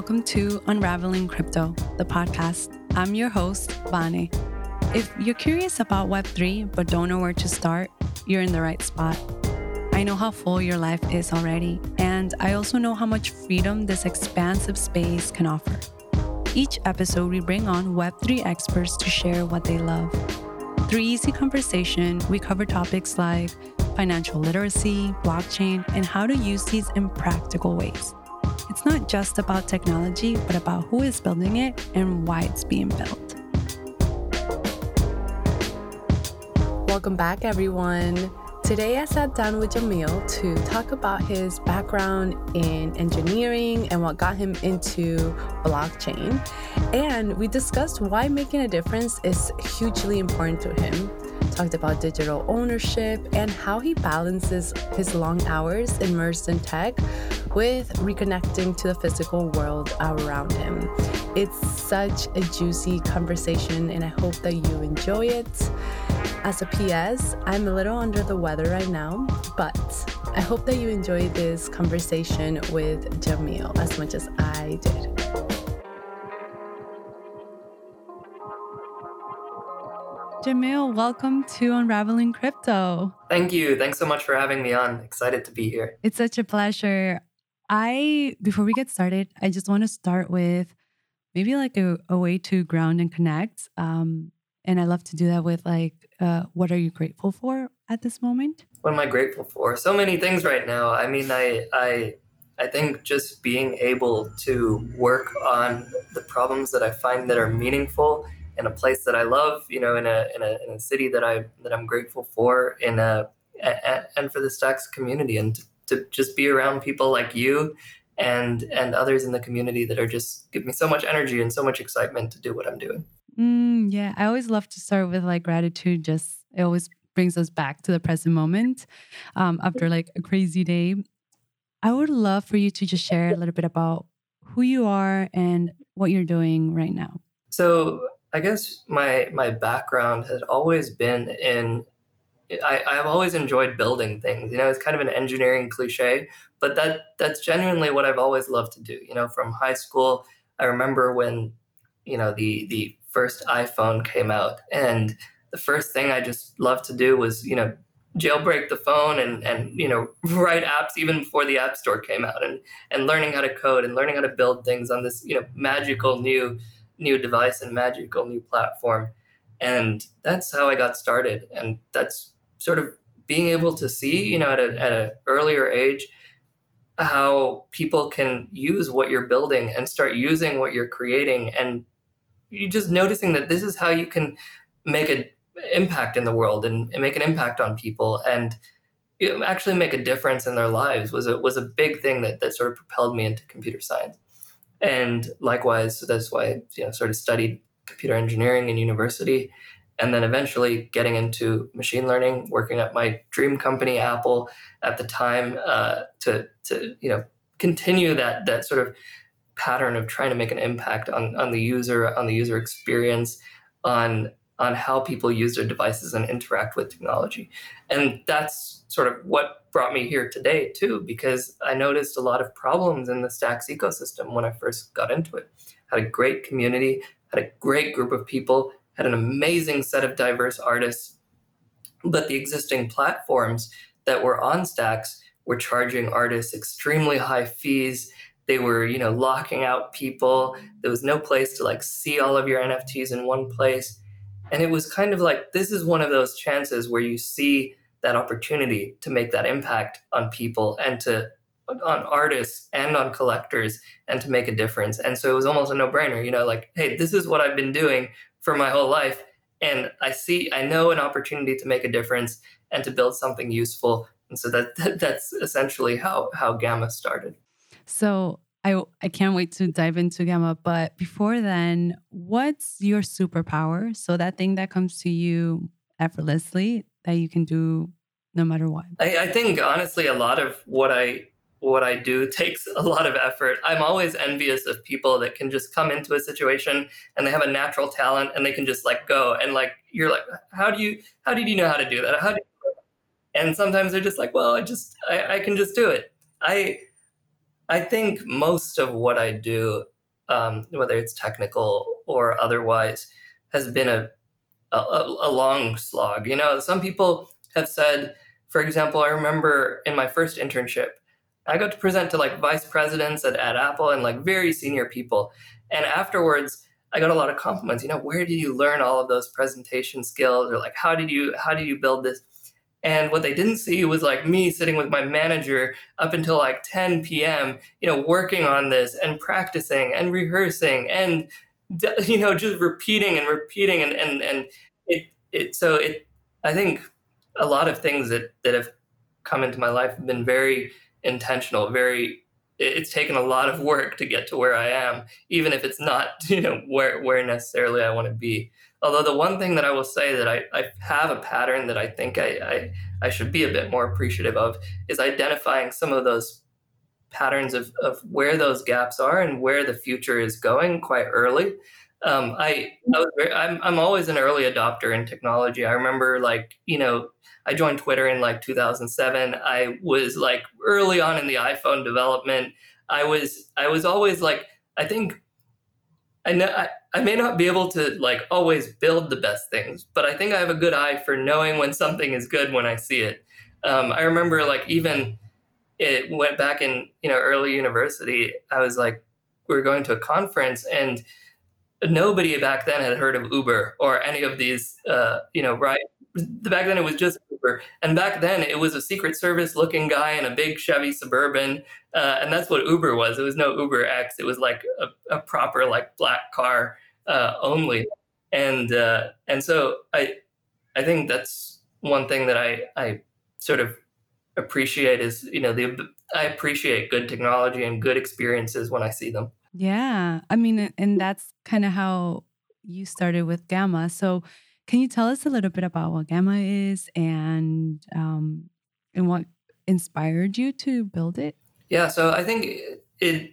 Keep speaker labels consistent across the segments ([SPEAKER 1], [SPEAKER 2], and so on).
[SPEAKER 1] welcome to Unraveling Crypto, the podcast. I'm your host, Vane. If you're curious about Web3 but don't know where to start, you're in the right spot. I know how full your life is already, and I also know how much freedom this expansive space can offer. Each episode, we bring on Web3 experts to share what they love. Through easy conversation, we cover topics like financial literacy, blockchain, and how to use these in practical ways. It's not just about technology, but about who is building it and why it's being built. Welcome back, everyone. Today, I sat down with Jamil to talk about his background in engineering and what got him into blockchain. And we discussed why making a difference is hugely important to him talked about digital ownership and how he balances his long hours immersed in tech with reconnecting to the physical world around him. It's such a juicy conversation, and I hope that you enjoy it. As a PS, I'm a little under the weather right now, but I hope that you enjoy this conversation with Jamil as much as I did. Jamil, welcome to Unraveling Crypto.
[SPEAKER 2] Thank you. Thanks so much for having me on. Excited to be here.
[SPEAKER 1] It's such a pleasure. I, before we get started, I just want to start with maybe like a, a way to ground and connect. Um, and I love to do that with like, uh, what are you grateful for at this moment?
[SPEAKER 2] What am I grateful for? So many things right now. I mean, I, I, I think just being able to work on the problems that I find that are meaningful in a place that I love, you know, in a in a, in a city that I that I'm grateful for, in a, a and for the Stacks community, and to, to, just be around people like you and and others in the community that are just give me so much energy and so much excitement to do what I'm doing.
[SPEAKER 1] Mm, yeah, I always love to start with like gratitude. Just it always brings us back to the present moment um, after like a crazy day. I would love for you to just share a little bit about who you are and what you're doing right now.
[SPEAKER 2] So I guess my my background has always been in. I, I've always enjoyed building things. You know, it's kind of an engineering cliche, but that that's genuinely what I've always loved to do. You know, from high school, I remember when, you know, the the first iPhone came out, and the first thing I just loved to do was, you know, jailbreak the phone and and you know write apps even before the app store came out and and learning how to code and learning how to build things on this you know magical new new device and magical new platform. And that's how I got started. And that's sort of being able to see, you know, at a, at an earlier age, how people can use what you're building and start using what you're creating. And you just noticing that this is how you can make an impact in the world and, and make an impact on people and actually make a difference in their lives was a, was a big thing that, that sort of propelled me into computer science. And likewise, that's why you know, sort of studied computer engineering in university, and then eventually getting into machine learning, working at my dream company, Apple, at the time, uh, to to you know continue that that sort of pattern of trying to make an impact on on the user, on the user experience, on on how people use their devices and interact with technology. And that's sort of what brought me here today, too, because I noticed a lot of problems in the Stacks ecosystem when I first got into it. Had a great community, had a great group of people, had an amazing set of diverse artists, but the existing platforms that were on Stacks were charging artists extremely high fees. They were you know locking out people. There was no place to like see all of your nfts in one place. And it was kind of like this is one of those chances where you see that opportunity to make that impact on people and to on artists and on collectors and to make a difference. And so it was almost a no-brainer, you know, like, hey, this is what I've been doing for my whole life. And I see, I know an opportunity to make a difference and to build something useful. And so that, that that's essentially how how Gamma started.
[SPEAKER 1] So I I can't wait to dive into Gamma. But before then, what's your superpower? So that thing that comes to you effortlessly that you can do no matter what.
[SPEAKER 2] I, I think honestly, a lot of what I what I do takes a lot of effort. I'm always envious of people that can just come into a situation and they have a natural talent and they can just like go and like you're like, how do you how did you know how to do that? How do and sometimes they're just like, well, I just I, I can just do it. I I think most of what I do, um, whether it's technical or otherwise, has been a, a, a long slog. You know, some people have said, for example, I remember in my first internship, I got to present to like vice presidents at, at Apple and like very senior people. And afterwards, I got a lot of compliments. You know, where did you learn all of those presentation skills? Or like, how did you how did you build this? And what they didn't see was like me sitting with my manager up until like 10 p.m. You know, working on this and practicing and rehearsing and you know just repeating and repeating and and and it it so it I think a lot of things that that have come into my life have been very intentional, very it's taken a lot of work to get to where I am, even if it's not, you know, where where necessarily I want to be. Although the one thing that I will say that I, I have a pattern that I think I, I, I should be a bit more appreciative of is identifying some of those patterns of, of where those gaps are and where the future is going quite early. Um, I, I was very, I'm, I'm always an early adopter in technology. I remember like, you know, I joined Twitter in like 2007. I was like early on in the iPhone development. I was I was always like I think I know I, I may not be able to like always build the best things, but I think I have a good eye for knowing when something is good when I see it. Um, I remember like even it went back in you know early university. I was like we were going to a conference and nobody back then had heard of Uber or any of these uh, you know right back then it was just Uber, and back then it was a Secret Service looking guy in a big Chevy Suburban, uh, and that's what Uber was. It was no Uber X. It was like a, a proper like black car uh, only, and uh, and so I I think that's one thing that I I sort of appreciate is you know the I appreciate good technology and good experiences when I see them.
[SPEAKER 1] Yeah, I mean, and that's kind of how you started with Gamma. So can you tell us a little bit about what Gamma is and um, and what inspired you to build it?
[SPEAKER 2] Yeah, so I think it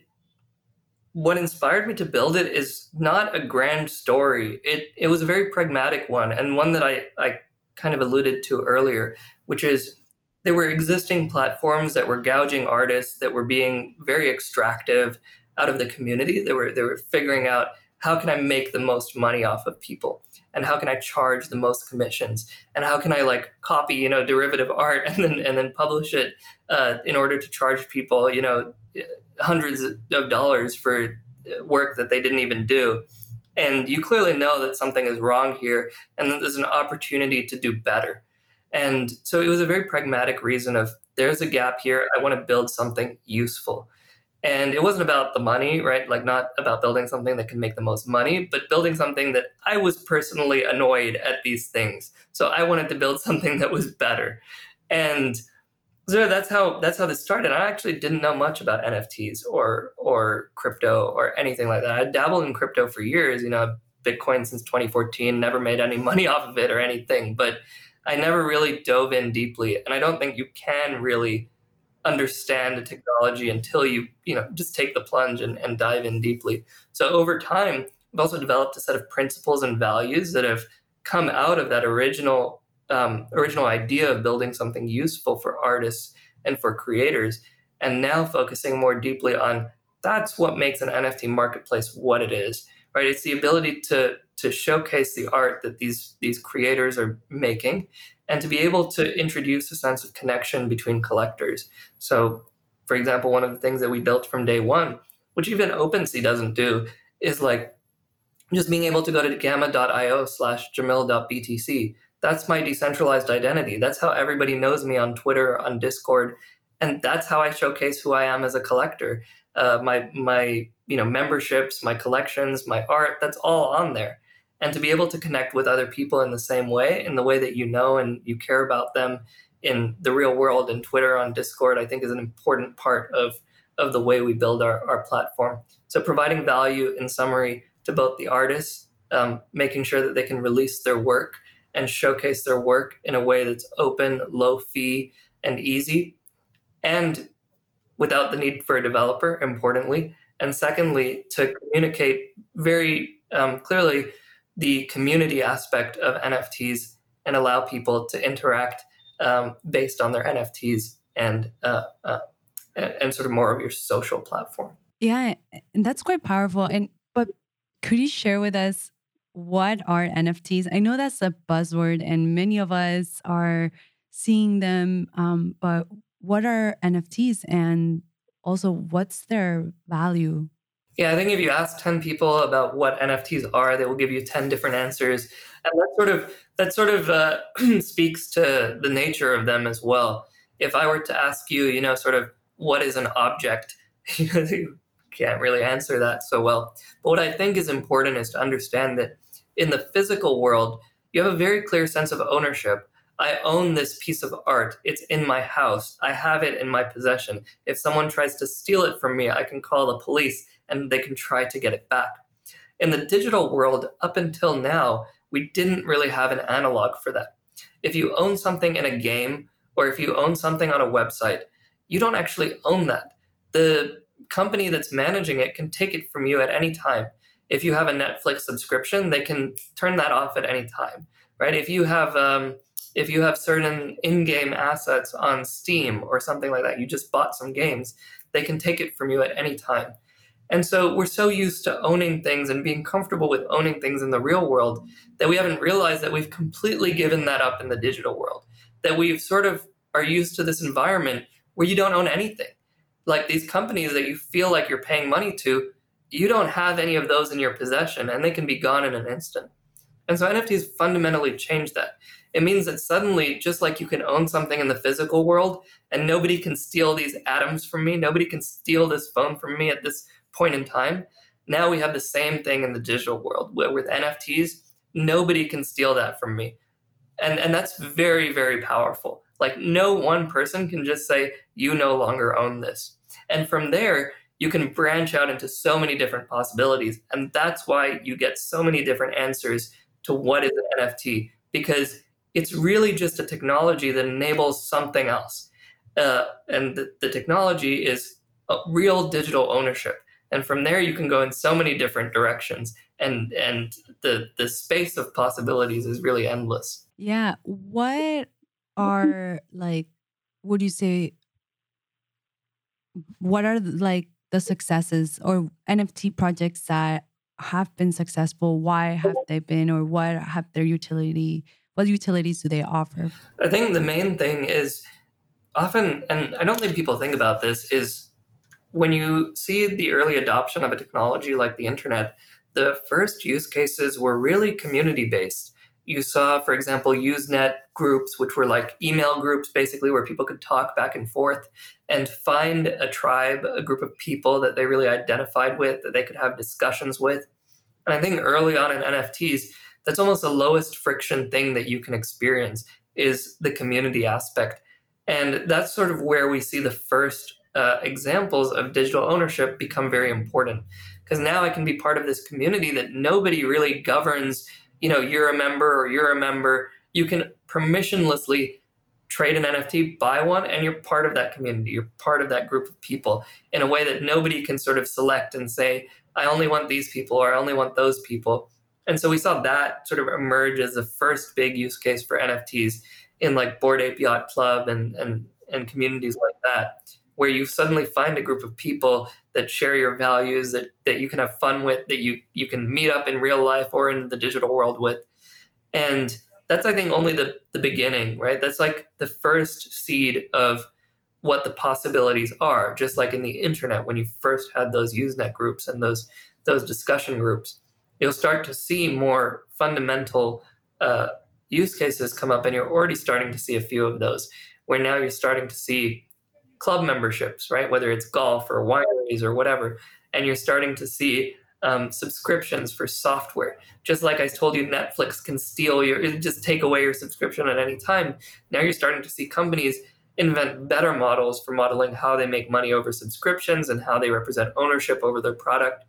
[SPEAKER 2] what inspired me to build it is not a grand story. It it was a very pragmatic one and one that I I kind of alluded to earlier, which is there were existing platforms that were gouging artists that were being very extractive out of the community. They were they were figuring out how can I make the most money off of people? And how can I charge the most commissions? And how can I like copy you know derivative art and then and then publish it uh, in order to charge people you know hundreds of dollars for work that they didn't even do? And you clearly know that something is wrong here and that there's an opportunity to do better. And so it was a very pragmatic reason of there's a gap here. I want to build something useful and it wasn't about the money, right? Like, not about building something that can make the most money, but building something that I was personally annoyed at these things. So I wanted to build something that was better. And so that's how that's how this started. I actually didn't know much about NFTs or or crypto or anything like that. I dabbled in crypto for years, you know, Bitcoin since 2014, never made any money off of it or anything, but I never really dove in deeply. And I don't think you can really understand the technology until you you know just take the plunge and, and dive in deeply. So over time we've also developed a set of principles and values that have come out of that original um, original idea of building something useful for artists and for creators and now focusing more deeply on that's what makes an nft marketplace what it is right it's the ability to to showcase the art that these these creators are making and to be able to introduce a sense of connection between collectors. So, for example, one of the things that we built from day one, which even OpenSea doesn't do, is like just being able to go to gamma.io slash jamil.btc. That's my decentralized identity. That's how everybody knows me on Twitter, on Discord, and that's how I showcase who I am as a collector. Uh, my my you know memberships, my collections, my art, that's all on there. And to be able to connect with other people in the same way in the way that you know and you care about them in the real world and twitter on discord i think is an important part of of the way we build our, our platform. So providing value in summary to both the artists um, making sure that they can release their work and showcase their work in a way that's open low fee and easy. And without the need for a developer importantly and secondly to communicate very um, clearly the community aspect of NFTs and allow people to interact um, based on their NFTs and uh, uh, and, sort of more of your social platform.
[SPEAKER 1] Yeah, and that's quite powerful. And but could you share with us what are NFTs? I know that's a buzzword, and many of us are seeing them. Um, but what are NFTs, and also what's their value?
[SPEAKER 2] Yeah, I think if you ask 10 people about what NFTs are, they will give you 10 different answers. And that sort of that sort of uh, speaks to the nature of them as well. If I were to ask you, you know, sort of what is an object, you can't really answer that so well. But what I think is important is to understand that in the physical world, you have a very clear sense of ownership. I own this piece of art. It's in my house. I have it in my possession. If someone tries to steal it from me, I can call the police and they can try to get it back. In the digital world, up until now, we didn't really have an analog for that. If you own something in a game or if you own something on a website, you don't actually own that. The company that's managing it can take it from you at any time. If you have a Netflix subscription, they can turn that off at any time, right? If you have um, if you have certain in-game assets on Steam or something like that, you just bought some games, they can take it from you at any time. And so we're so used to owning things and being comfortable with owning things in the real world that we haven't realized that we've completely given that up in the digital world. That we've sort of are used to this environment where you don't own anything. Like these companies that you feel like you're paying money to, you don't have any of those in your possession and they can be gone in an instant. And so NFTs fundamentally change that. It means that suddenly, just like you can own something in the physical world and nobody can steal these atoms from me, nobody can steal this phone from me at this point in time. Now we have the same thing in the digital world where with NFTs, nobody can steal that from me. And, and that's very, very powerful. Like, no one person can just say, you no longer own this. And from there, you can branch out into so many different possibilities. And that's why you get so many different answers to what is an NFT, because it's really just a technology that enables something else. Uh, and the, the technology is real digital ownership. And from there you can go in so many different directions. And and the the space of possibilities is really endless.
[SPEAKER 1] Yeah. What are like would you say what are like the successes or nft projects that have been successful? Why have they been or what have their utility what utilities do they offer
[SPEAKER 2] i think the main thing is often and i don't think people think about this is when you see the early adoption of a technology like the internet, the first use cases were really community based. You saw, for example, Usenet groups, which were like email groups basically where people could talk back and forth and find a tribe, a group of people that they really identified with, that they could have discussions with. And I think early on in NFTs, that's almost the lowest friction thing that you can experience is the community aspect. And that's sort of where we see the first uh, examples of digital ownership become very important because now I can be part of this community that nobody really governs. You know, you're a member or you're a member. You can permissionlessly trade an NFT, buy one, and you're part of that community. You're part of that group of people in a way that nobody can sort of select and say, I only want these people or I only want those people. And so we saw that sort of emerge as the first big use case for NFTs in like Bored Ape Yacht Club and and and communities like that where you suddenly find a group of people that share your values that, that you can have fun with that you you can meet up in real life or in the digital world with. And that's i think only the the beginning right? That's like the first seed of what the possibilities are just like in the internet when you first had those usenet groups and those those discussion groups you'll start to see more fundamental uh, use cases come up and you're already starting to see a few of those where now you're starting to see club memberships, right? Whether it's golf or wineries or whatever, and you're starting to see um, subscriptions for software. Just like I told you, Netflix can steal your, just take away your subscription at any time. Now you're starting to see companies invent better models for modeling how they make money over subscriptions and how they represent ownership over their product.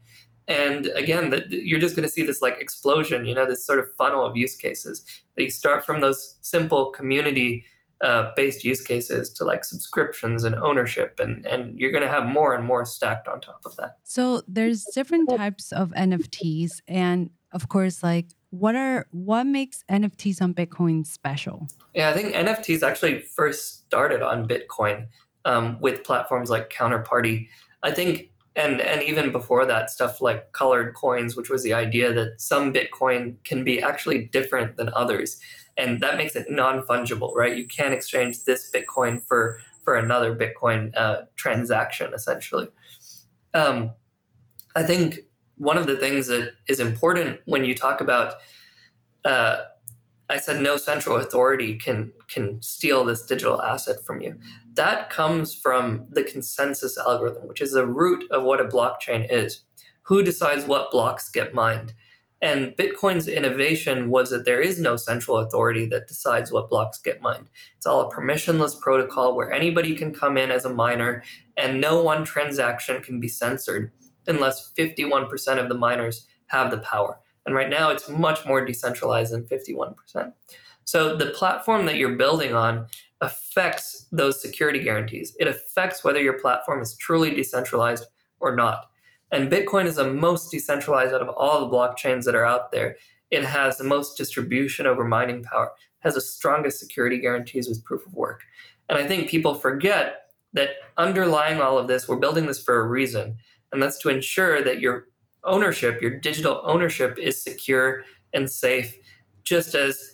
[SPEAKER 2] And again, the, you're just going to see this like explosion, you know, this sort of funnel of use cases. They start from those simple community uh, based use cases to like subscriptions and ownership and and you're going to have more and more stacked on top of that
[SPEAKER 1] so there's different types of nfts and of course like what are what makes nfts on bitcoin special
[SPEAKER 2] yeah i think nfts actually first started on bitcoin um, with platforms like Counterparty. I think, and and even before that, stuff like colored coins, which was the idea that some Bitcoin can be actually different than others, and that makes it non fungible, right? You can't exchange this Bitcoin for for another Bitcoin uh, transaction, essentially. Um, I think one of the things that is important when you talk about uh, I said no central authority can can steal this digital asset from you. That comes from the consensus algorithm, which is the root of what a blockchain is. Who decides what blocks get mined? And Bitcoin's innovation was that there is no central authority that decides what blocks get mined. It's all a permissionless protocol where anybody can come in as a miner and no one transaction can be censored unless 51% of the miners have the power. And right now it's much more decentralized than 51%. So the platform that you're building on affects those security guarantees. It affects whether your platform is truly decentralized or not. And Bitcoin is the most decentralized out of all the blockchains that are out there. It has the most distribution over mining power, has the strongest security guarantees with proof of work. And I think people forget that underlying all of this, we're building this for a reason. And that's to ensure that your ownership, your digital ownership is secure and safe, just as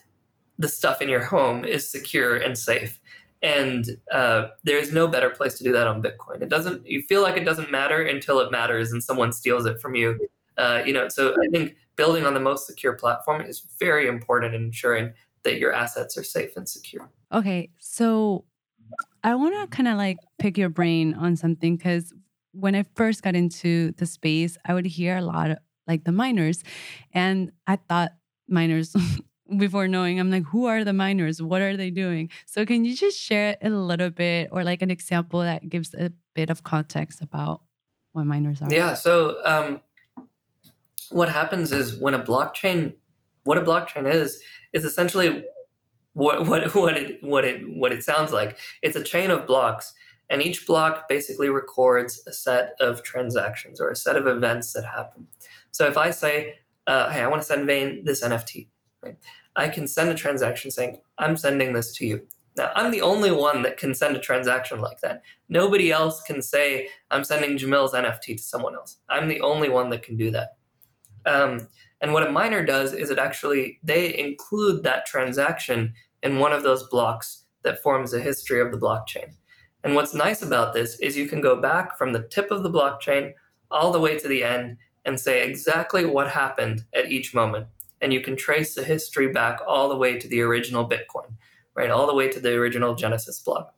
[SPEAKER 2] the stuff in your home is secure and safe. And uh, there's no better place to do that on Bitcoin. It doesn't. You feel like it doesn't matter until it matters, and someone steals it from you. Uh, you know. So I think building on the most secure platform is very important in ensuring that your assets are safe and secure.
[SPEAKER 1] Okay, so I want to kind of like pick your brain on something because when I first got into the space, I would hear a lot of like the miners, and I thought miners before knowing i'm like who are the miners? What are they doing? So can you just share a little bit or like an example that gives a bit of context about what miners are?
[SPEAKER 2] Yeah so um, what happens is when a blockchain what a blockchain is is essentially what what what it what it what it sounds like. It's a chain of blocks and each block basically records a set of transactions or a set of events that happen. So if I say, uh, hey, I want to send Vane this NFT, right? I can send a transaction saying, I'm sending this to you. Now, I'm the only one that can send a transaction like that. Nobody else can say, I'm sending Jamil's NFT to someone else. I'm the only one that can do that. Um, and what a miner does is it actually, they include that transaction in one of those blocks that forms the history of the blockchain. And what's nice about this is you can go back from the tip of the blockchain all the way to the end and say exactly what happened at each moment. And you can trace the history back all the way to the original Bitcoin, right? All the way to the original Genesis block.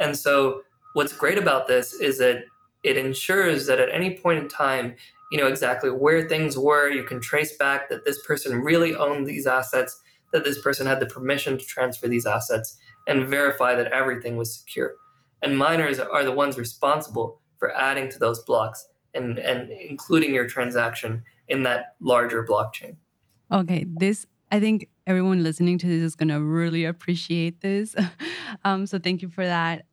[SPEAKER 2] And so what's great about this is that it ensures that at any point in time, you know exactly where things were. You can trace back that this person really owned these assets, that this person had the permission to transfer these assets, and verify that everything was secure and miners are the ones responsible for adding to those blocks and, and including your transaction in that larger blockchain.
[SPEAKER 1] Okay, this I think everyone listening to this is going to really appreciate this. um, so thank you for that.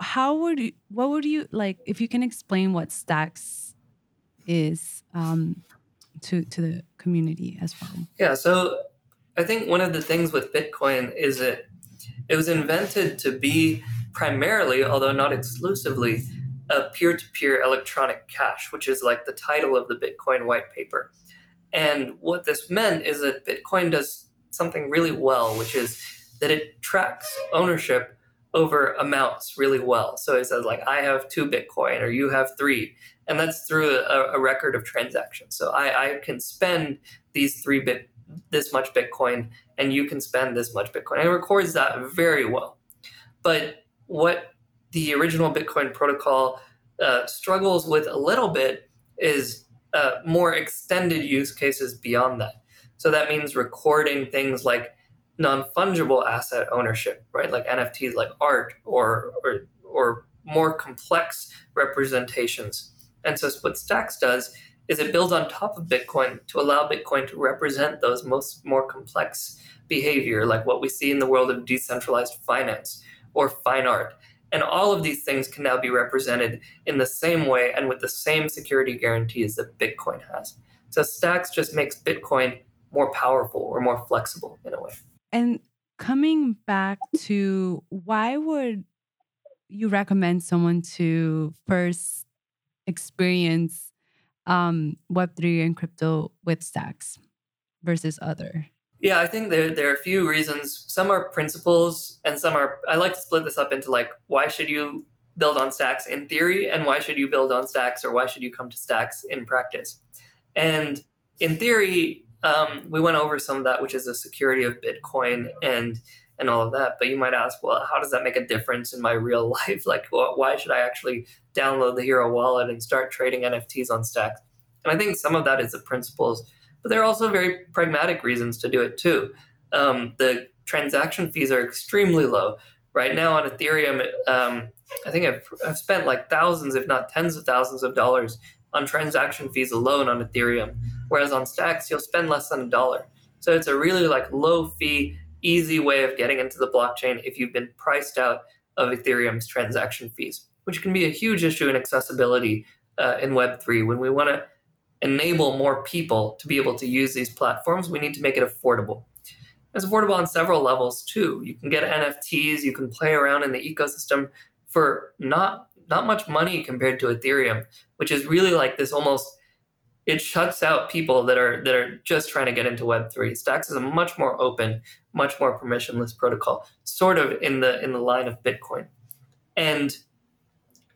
[SPEAKER 1] How would you, what would you like if you can explain what Stacks is um, to to the community as well?
[SPEAKER 2] Yeah, so I think one of the things with Bitcoin is that it was invented to be primarily, although not exclusively, a peer to peer electronic cash, which is like the title of the Bitcoin white paper. And what this meant is that Bitcoin does something really well, which is that it tracks ownership over amounts really well. So it says, like, I have two Bitcoin or you have three. And that's through a, a record of transactions. So I, I can spend these three bit this much Bitcoin and you can spend this much Bitcoin. And it records that very well. But what the original Bitcoin protocol uh, struggles with a little bit is uh, more extended use cases beyond that. So that means recording things like non fungible asset ownership, right? Like NFTs, like art, or or or more complex representations. And so what Stacks does is it builds on top of Bitcoin to allow Bitcoin to represent those most more complex behavior, like what we see in the world of decentralized finance, or fine art. And all of these things can now be represented in the same way and with the same security guarantees that Bitcoin has. So Stacks just makes Bitcoin more powerful or more flexible in a way.
[SPEAKER 1] And coming back to why would you recommend someone to first experience um, Web3 and crypto with stacks versus other?
[SPEAKER 2] Yeah, I think there, there are a few reasons. Some are principles, and some are. I like to split this up into like, why should you build on stacks in theory, and why should you build on stacks, or why should you come to stacks in practice? And in theory, um, we went over some of that, which is the security of Bitcoin and and all of that. But you might ask, well, how does that make a difference in my real life? Like, well, why should I actually download the Hiro wallet and start trading NFTs on Stacks? And I think some of that is the principles, but there are also very pragmatic reasons to do it too. Um, the transaction fees are extremely low. Right now on Ethereum, um, I think I've, I've spent like thousands, if not tens of thousands of dollars on transaction fees alone on Ethereum, whereas on Stacks, you'll spend less than a dollar. So it's a really like low fee easy way of getting into the blockchain if you've been priced out of Ethereum's transaction fees, which can be a huge issue in accessibility uh, in Web3. When we want to enable more people to be able to use these platforms, we need to make it affordable. It's affordable on several levels too. You can get NFTs, you can play around in the ecosystem for not not much money compared to Ethereum, which is really like this almost it shuts out people that are that are just trying to get into Web3. Stacks is a much more open, much more permissionless protocol, sort of in the in the line of Bitcoin. And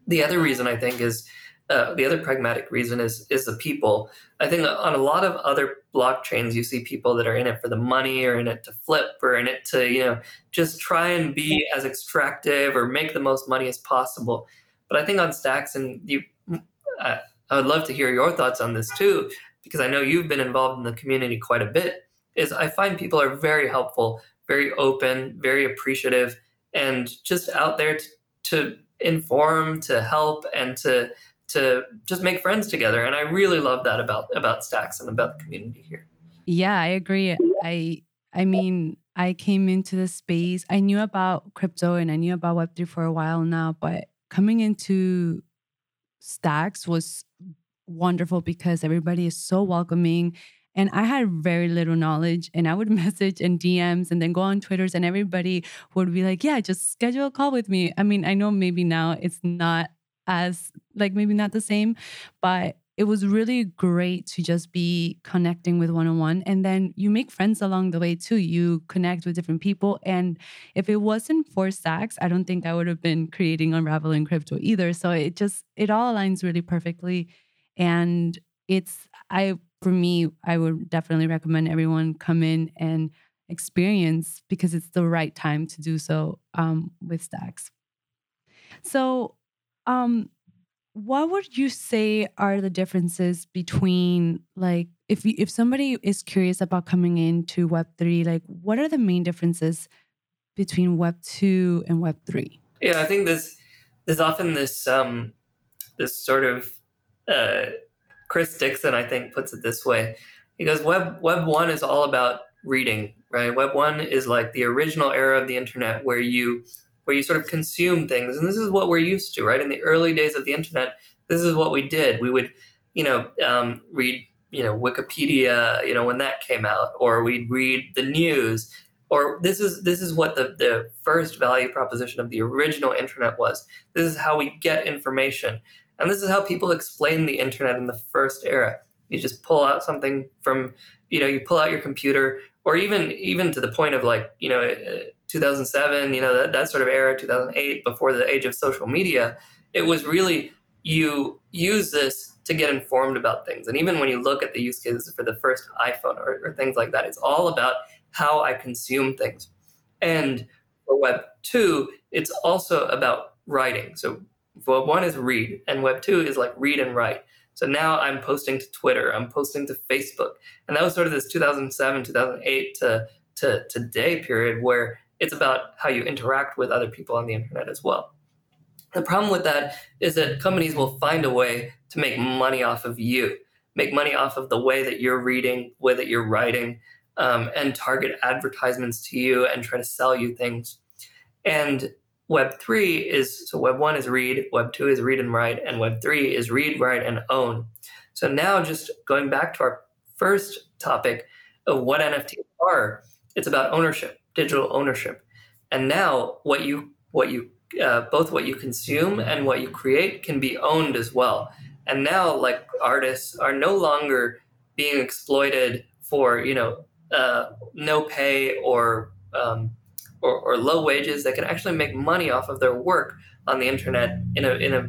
[SPEAKER 2] the other reason I think is uh, the other pragmatic reason is is the people. I think on a lot of other blockchains, you see people that are in it for the money, or in it to flip, or in it to you know just try and be as extractive or make the most money as possible. But I think on Stacks, and you, I would love to hear your thoughts on this too, because I know you've been involved in the community quite a bit. Is I find people are very helpful, very open, very appreciative, and just out there to, to inform, to help, and to to just make friends together. And I really love that about about Stacks and about the community here.
[SPEAKER 1] Yeah, I agree. I I mean, I came into the space. I knew about crypto and I knew about Web3 for a while now, but coming into Stacks was wonderful because everybody is so welcoming. And I had very little knowledge, and I would message and DMs and then go on Twitters, and everybody would be like, Yeah, just schedule a call with me. I mean, I know maybe now it's not as, like, maybe not the same, but it was really great to just be connecting with one on one. And then you make friends along the way too. You connect with different people. And if it wasn't for Stacks, I don't think I would have been creating Unraveling Crypto either. So it just, it all aligns really perfectly. And it's, I, for me, I would definitely recommend everyone come in and experience because it's the right time to do so um, with Stacks. So, um, what would you say are the differences between like if you, if somebody is curious about coming into web 3 like what are the main differences between web 2 and web 3
[SPEAKER 2] yeah i think there's there's often this um this sort of uh chris dixon i think puts it this way. Because web web 1 is all about reading right? Web 1 is like the original era of the internet where you where you sort of consume things. And this is what we're used to, right? In the early days of the internet, this is what we did. We would, you know, um, read, you know, Wikipedia, you know, when that came out, or we'd read the news. Or this is this is what the, the first value proposition of the original internet was. This is how we get information. And this is how people explain the internet in the first era. You just pull out something from, you know, you pull out your computer, or even even to the point of like, you know, 2007, you know, that, that sort of era, 2008, before the age of social media, it was really you use this to get informed about things. And even when you look at the use cases for the first iPhone or, or things like that, it's all about how I consume things. And for Web 2, it's also about writing. So Web 1 is read, and Web 2 is like read and write. So now I'm posting to Twitter, I'm posting to Facebook. And that was sort of this 2007, 2008 to, to today period where it's about how you interact with other people on the internet as well. The problem with that is that companies will find a way to make money off of you, make money off of the way that you're reading, way that you're writing, um, and target advertisements to you and try to sell you things. And Web three is so Web one is read, Web two is read and write, and Web three is read, write, and own. So now, just going back to our first topic of what NFTs are, it's about ownership digital ownership. And now what you what you uh, both what you consume and what you create can be owned as well. And now, like artists are no longer being exploited for you know uh, no pay or, um, or or low wages. They can actually make money off of their work on the internet in a in a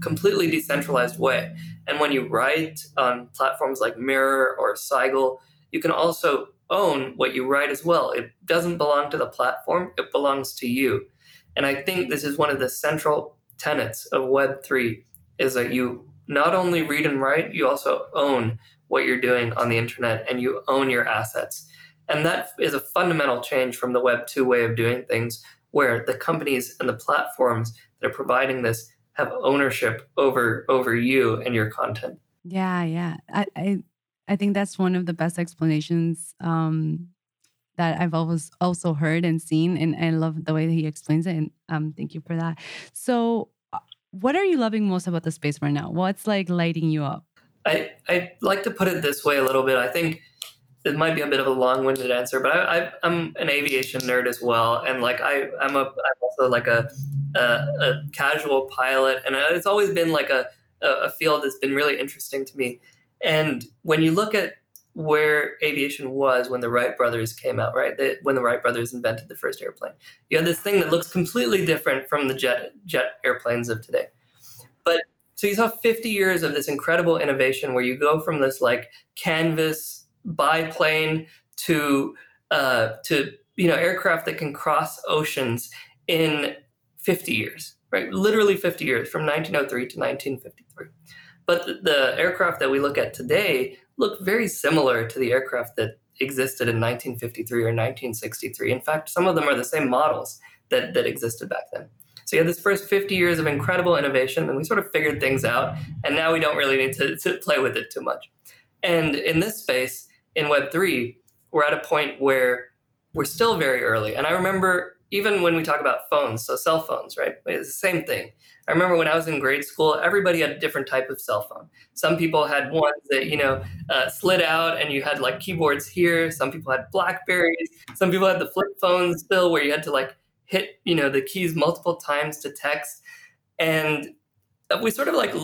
[SPEAKER 2] completely decentralized way. And when you write on platforms like Mirror or Sigle, you can also own what you write as well. It doesn't belong to the platform, it belongs to you. And I think this is one of the central tenets of Web3 is that you not only read and write, you also own what you're doing on the internet and you own your assets. And that is a fundamental change from the Web 2 way of doing things, where the companies and the platforms that are providing this have ownership over over you and your content.
[SPEAKER 1] Yeah, yeah. I I, I think that's one of the best explanations um, that I've always also heard and seen, and I love the way that he explains it. And um, thank you for that. So, uh, what are you loving most about the space right now? What's like lighting you up?
[SPEAKER 2] I I like to put it this way a little bit. I think it might be a bit of a long-winded answer, but I, am an aviation nerd as well, and like I I'm a I'm also like a a, a casual pilot, and it's always been like a a field that's been really interesting to me. And when you look at where aviation was when the Wright brothers came out, right? They, when the Wright brothers invented the first airplane, you had this thing that looks completely different from the jet jet airplanes of today. But so you saw 50 years of this incredible innovation where you go from this like canvas biplane to uh, to you know aircraft that can cross oceans in 50 years, right? Literally 50 years from 1903 to 1953. But the, aircraft that we look at today look very similar to the aircraft that existed in 1953 or 1963. In fact, some of them are the same models that, that existed back then. So you had this first 50 years of incredible innovation, and we sort of figured things out, and now we don't really need to, to play with it too much. And in this space, in Web3, we're at a point where we're still very early. And I remember even when we talk about phones, so cell phones, right? It's the same thing. I remember when I was in grade school, everybody had a different type of cell phone. Some people had ones that you know uh, slid out, and you had like keyboards here. Some people had Blackberries. Some people had the flip phones still, where you had to like hit you know the keys multiple times to text and we sort of like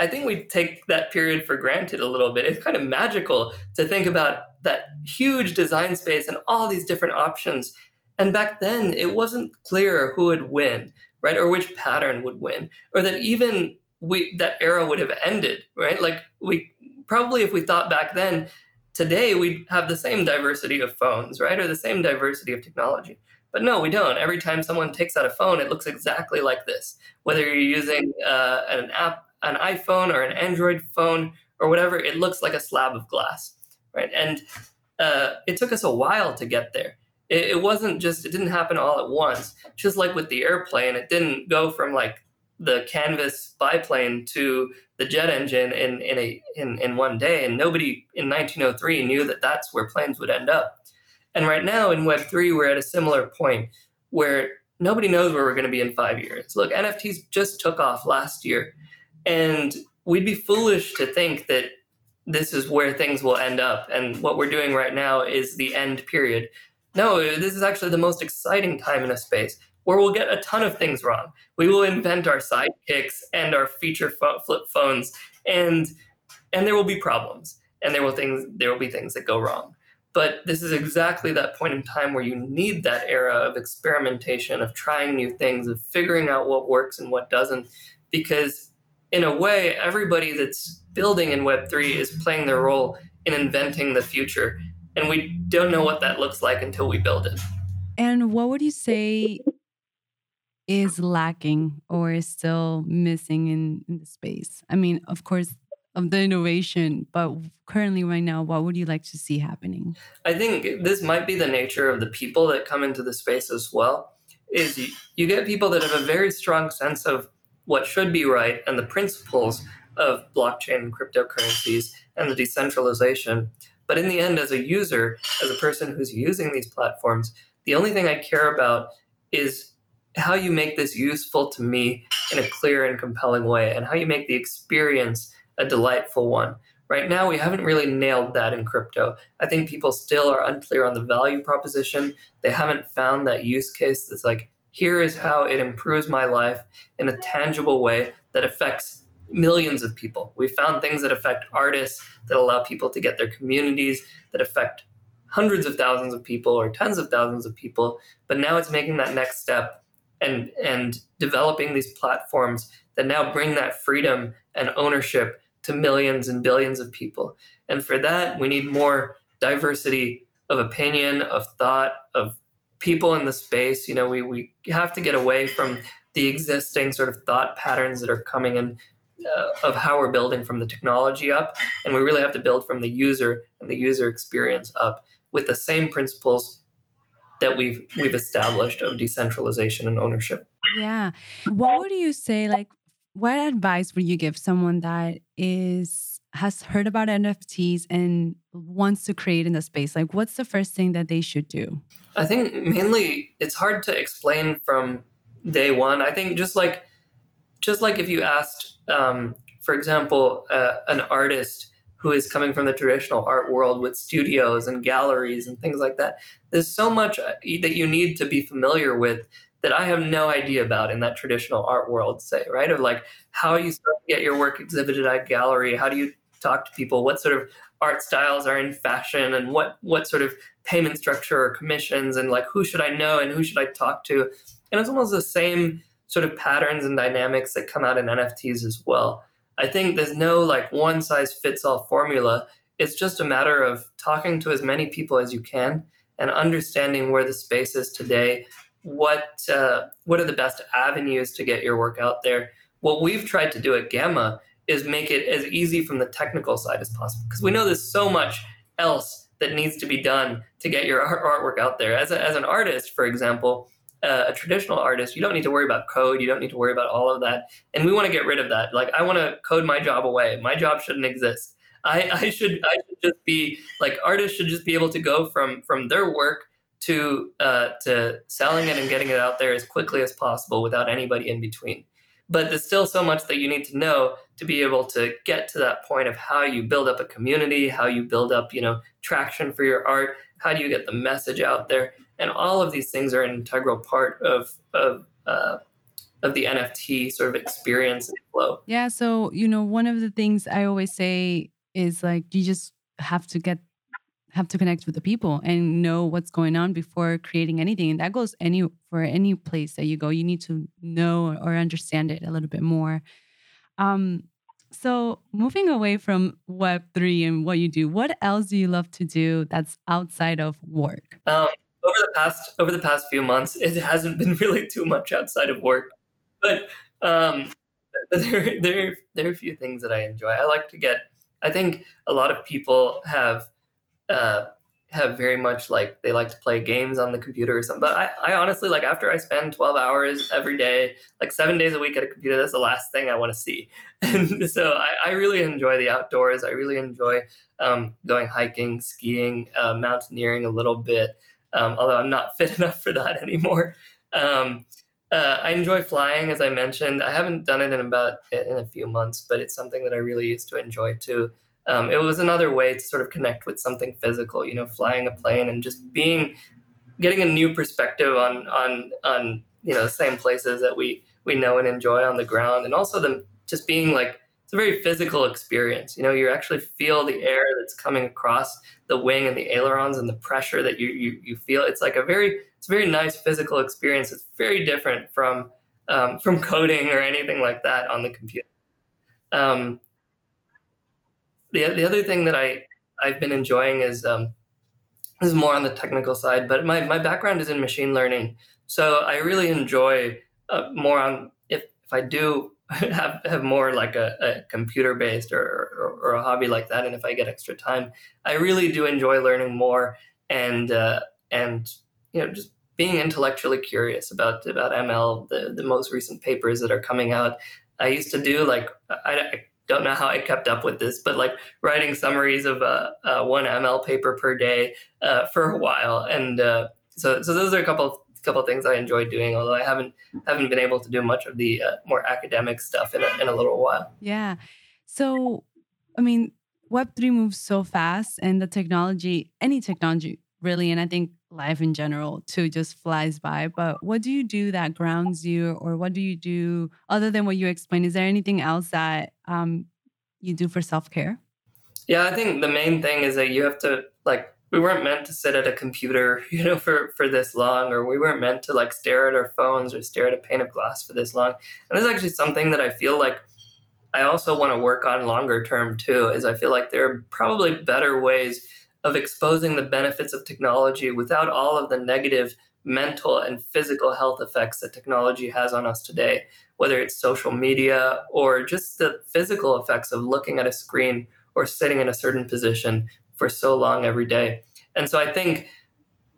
[SPEAKER 2] i think we take that period for granted a little bit it's kind of magical to think about that huge design space and all these different options and back then it wasn't clear who would win right or which pattern would win or that even we that era would have ended right like we probably if we thought back then today we'd have the same diversity of phones right or the same diversity of technology but no, we don't. Every time someone takes out a phone, it looks exactly like this. Whether you're using uh, an app, an iPhone or an Android phone or whatever, it looks like a slab of glass, right? And uh, it took us a while to get there. It, it wasn't just; it didn't happen all at once. Just like with the airplane, it didn't go from like the canvas biplane to the jet engine in in a in, in one day. And nobody in 1903 knew that that's where planes would end up. And right now in Web3, we're at a similar point where nobody knows where we're going to be in five years. Look, NFTs just took off last year. And we'd be foolish to think that this is where things will end up. And what we're doing right now is the end period. No, this is actually the most exciting time in a space where we'll get a ton of things wrong. We will invent our sidekicks and our feature flip phones, and and there will be problems, and there will things there will be things that go wrong. But this is exactly that point in time where you need that era of experimentation, of trying new things, of figuring out what works and what doesn't. Because in a way, everybody that's building in Web3 is playing their role in inventing the future. And we don't know what that looks like until we build it.
[SPEAKER 1] And what would you say is lacking or is still missing in, in the space? I mean, of course, of the innovation but currently right now what would you like to see happening
[SPEAKER 2] i think this might be the nature of the people that come into the space as well is you, you get people that have a very strong sense of what should be right and the principles of blockchain and cryptocurrencies and the decentralization but in the end as a user as a person who's using these platforms the only thing i care about is how you make this useful to me in a clear and compelling way and how you make the experience a delightful one. Right now, we haven't really nailed that in crypto. I think people still are unclear on the value proposition. They haven't found that use case that's like here is how it improves my life in a tangible way that affects millions of people. We found things that affect artists, that allow people to get their communities, that affect hundreds of thousands of people or tens of thousands of people. But now it's making that next step and and developing these platforms that now bring that freedom and ownership to millions and billions of people. And for that, we need more diversity of opinion, of thought, of people in the space. You know, we, we have to get away from the existing sort of thought patterns that are coming in uh, of how we're building from the technology up. And we really have to build from the user and the user experience up with the same principles that we've we've established of decentralization and ownership.
[SPEAKER 1] Yeah. What would you say like what advice would you give someone that is has heard about NFTs and wants to create in the space? Like what's the first thing that they should do?
[SPEAKER 2] I think mainly it's hard to explain from day one. I think just like just like if you asked um, for example, uh, an artist who is coming from the traditional art world with studios and galleries and things like that. There's so much uh, that you need to be familiar with that I have no idea about in that traditional art world, say, right? Of like how you start to get your work exhibited at a gallery, how do you talk to people, what sort of art styles are in fashion, and what what sort of payment structure or commissions, and like who should I know and who should I talk to? And it's almost the same sort of patterns and dynamics that come out in NFTs as well. I think there's no like one size fits all formula. It's just a matter of talking to as many people as you can and understanding where the space is today. What uh, what are the best avenues to get your work out there? What we've tried to do at Gamma is make it as easy from the technical side as possible because we know there's so much else that needs to be done to get your artwork out there. As, a, as an artist, for example, a traditional artist, you don't need to worry about code. You don't need to worry about all of that. And we want to get rid of that. Like I want to code my job away. My job shouldn't exist. I, I should I should just be like artists should just be able to go from from their work to uh, to selling it and getting it out there as quickly as possible without anybody in between. But there's still so much that you need to know to be able to get to that point of how you build up a community, how you build up you know traction for your art, how do you get the message out there and all of these things are an integral part of of uh, of the NFT sort of experience and flow.
[SPEAKER 1] Yeah. So you know, one of the things I always say is like you just have to get have to connect with the people and know what's going on before creating anything and that goes any for any place that you go you need to know or understand it a little bit more um so moving away from web3 and what you do what else do you love to do that's outside of work
[SPEAKER 2] um, over the past over the past few months, it hasn't been really too much outside of work, but um, there there there are a few things that I enjoy. I like to get. I think a lot of people have uh, have very much like they like to play games on the computer or something. But I, I honestly like after I spend 12 hours every day, like seven days a week at a computer, that's the last thing I want to see. And so I, I really enjoy the outdoors. I really enjoy um, going hiking, skiing, uh, mountaineering a little bit um, although I'm not fit enough for that anymore. Um, uh, I enjoy flying, as I mentioned. I haven't done it in about in a few months, but it's something that I really used to enjoy too. Um, it was another way to sort of connect with something physical, you know, flying a plane and just being, getting a new perspective on on on you know the same places that we we know and enjoy on the ground, and also the just being like a very physical experience. You know, you actually feel the air that's coming across the wing and the ailerons and the pressure that you you, you feel. It's like a very it's a very nice physical experience. It's very different from um, from coding or anything like that on the computer. Um, the the other thing that I I've been enjoying is um, this is more on the technical side, but my my background is in machine learning, so I really enjoy uh, more on if if I do have have more like a, a computer based or, or, or a hobby like that, and if I get extra time, I really do enjoy learning more and uh, and you know just being intellectually curious about about ML, the the most recent papers that are coming out. I used to do like I, I don't know how I kept up with this, but like writing summaries of uh, uh, one ML paper per day uh, for a while, and uh, so so those are a couple couple of things I enjoy doing, although I haven't haven't been able to do much of the uh, more academic stuff in a, in a little while.
[SPEAKER 1] Yeah. So, I mean, Web three moves so fast, and the technology, any technology, really, and I think life in general too just flies by. But what do you do that grounds you, or what do you do other than what you explained? Is there anything else that um, you do for self care?
[SPEAKER 2] Yeah, I think the main thing is that you have to like we weren't meant to sit at a computer, you know, for for this long, or we weren't meant to like stare at our phones or stare at a pane of glass for this long. And it's actually something that I feel like I also want to work on longer term too. Is I feel like there are probably better ways of exposing the benefits of technology without all of the negative mental and physical health effects that technology has on us today, whether it's social media or just the physical effects of looking at a screen or sitting in a certain position for so long every day. And so I think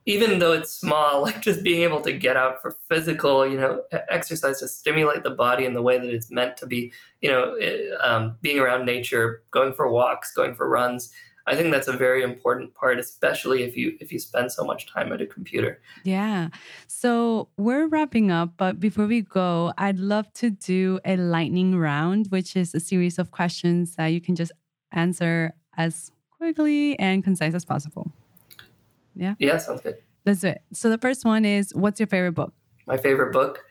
[SPEAKER 2] even though it's small, like just being able to get out for physical, you know, exercise to stimulate the body in the way that it's meant to be, you know, eh, um, being around nature, going for walks, going for runs. I think that's a very important part, especially if you if you spend so much time at a computer.
[SPEAKER 1] Yeah. So we're wrapping up, but before we go, I'd love to do a lightning round, which is a series of questions that you can just answer as quickly and concise as possible. Yeah.
[SPEAKER 2] Yeah, sounds good.
[SPEAKER 1] Let's do it. So the first one is what's your favorite book?
[SPEAKER 2] My favorite book?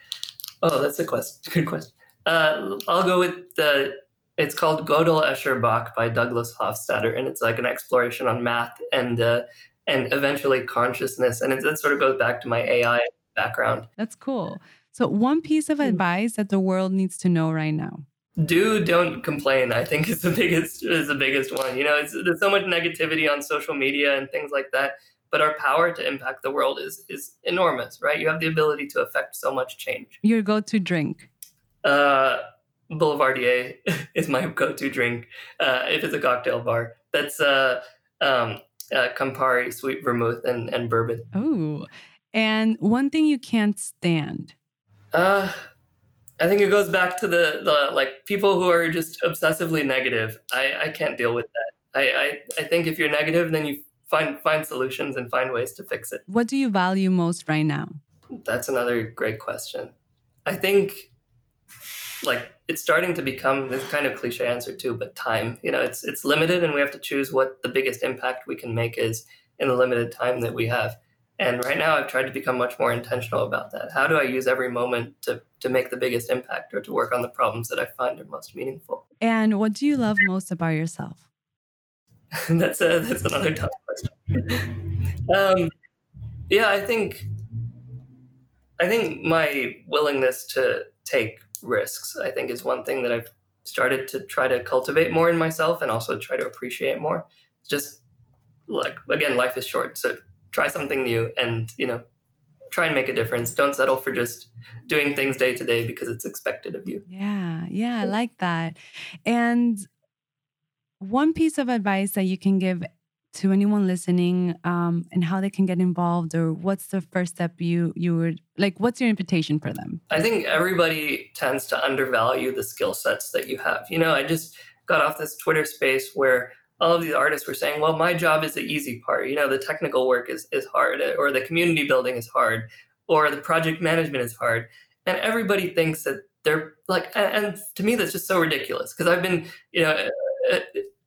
[SPEAKER 2] Oh, that's a question. Good question. Uh, I'll go with the. It's called Gödel Escher Bach by Douglas Hofstadter, and it's like an exploration on math and uh, and eventually consciousness, and it, it sort of goes back to my AI background.
[SPEAKER 1] That's cool. So one piece of hmm. advice that the world needs to know right now
[SPEAKER 2] do don't complain i think is the biggest is the biggest one. You know there's so much negativity on social media and things like that but our power to impact the world is is enormous right? You have the ability to affect so much change.
[SPEAKER 1] Your go-to drink?
[SPEAKER 2] Uh boulevardier is my go-to drink uh if it's a cocktail bar. That's uh um uh, campari sweet vermouth and and bourbon.
[SPEAKER 1] Oh and one thing you can't stand?
[SPEAKER 2] Uh I think it goes back to the the like people who are just obsessively negative. I, I can't deal with that. I, I, I think if you're negative, then you find find solutions and find ways to fix it.
[SPEAKER 1] What do you value most right now?
[SPEAKER 2] That's another great question. I think like it's starting to become this kind of cliche answer too, but time. You know, it's it's limited and we have to choose what the biggest impact we can make is in the limited time that we have. And right now, I've tried to become much more intentional about that. How do I use every moment to, to make the biggest impact or to work on the problems that I find are most meaningful?
[SPEAKER 1] And what do you love most about yourself?
[SPEAKER 2] that's a, that's another tough question. um, yeah, I think I think my willingness to take risks, I think, is one thing that I've started to try to cultivate more in myself and also try to appreciate more. Just like again, life is short, so try something new and you know try and make a difference. Don't settle for just doing things day to day because it's expected of you.
[SPEAKER 1] Yeah yeah i like that. And one piece of advice that you can give to anyone listening um, and how they can get involved or what's the first step you you would like what's your invitation for them?
[SPEAKER 2] I think everybody tends to undervalue the skill sets that you have. You know i just got off this twitter space where all of these artists were saying, well, my job is the easy part. You know, the technical work is, is hard, or the community building is hard, or the project management is hard. And everybody thinks that they're like, and, to me, that's just so ridiculous because I've been, you know, uh, uh,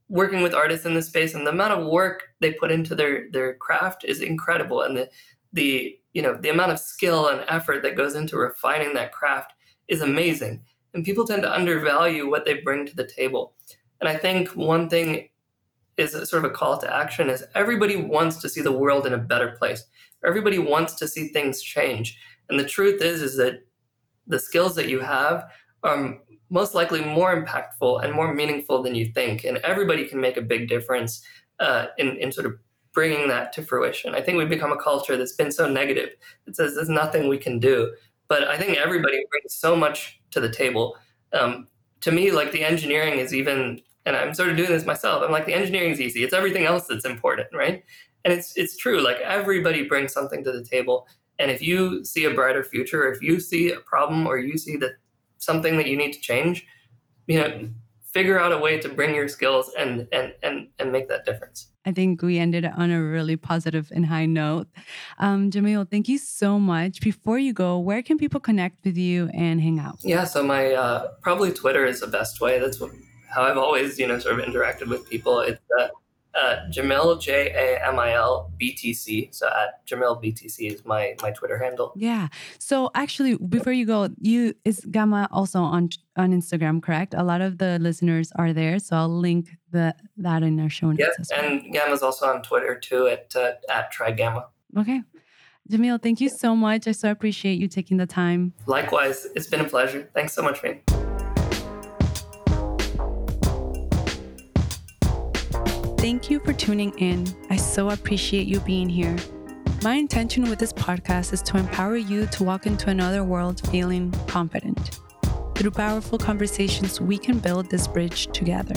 [SPEAKER 2] working with artists in this space and the amount of work they put into their, their craft is incredible. And the, the, you know, the amount of skill and effort that goes into refining that craft is amazing. And people tend to undervalue what they bring to the table. And I think one thing is sort of a call to action is everybody wants to see the world in a better place. Everybody wants to see things change. And the truth is is that the skills that you have are most likely more impactful and more meaningful than you think. And everybody can make a big difference uh, in, in sort of bringing that to fruition. I think we've become a culture that's been so negative. It says there's nothing we can do. But I think everybody brings so much to the table. Um, to me, like the engineering is even and I'm sort of doing this myself. I'm like, the engineering is easy. It's everything else that's important, right? And it's it's true. Like everybody brings something to the table. And if you see a brighter future, if you see a problem or you see that something that you need to change, you know, figure out a way to bring your skills and and and and make that difference.
[SPEAKER 1] I think we ended on a really positive and high note. Um, Jamil, thank you so much. Before you go, where can people connect with you and hang out?
[SPEAKER 2] Yeah, so my uh, probably Twitter is the best way. That's what how I've always, you know, sort of interacted with people. It's uh, Uh, Jamil J A M I L B T C. So at Jamil BTC is my my Twitter handle.
[SPEAKER 1] Yeah. So actually, before you go, you is Gamma also on on Instagram, correct? A lot of the listeners are there, so I'll link the that in our show notes.
[SPEAKER 2] Yep,
[SPEAKER 1] as well.
[SPEAKER 2] and Gamma's also on Twitter too at uh, at Try Gamma.
[SPEAKER 1] Okay. Jamil, thank you so much. I so appreciate you taking the time.
[SPEAKER 2] Likewise, it's been a pleasure. Thanks so much, man.
[SPEAKER 1] Thank you for tuning in. I so appreciate you being here. My intention with this podcast is to empower you to walk into another world feeling confident. Through powerful conversations, we can build this bridge together.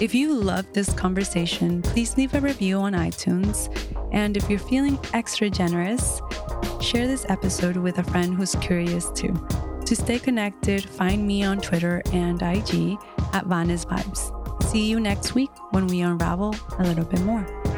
[SPEAKER 1] If you love this conversation, please leave a review on iTunes. And if you're feeling extra generous, share this episode with a friend who's curious too. To stay connected, find me on Twitter and IG at Vanis Vibes. See you next week when we unravel a little bit more.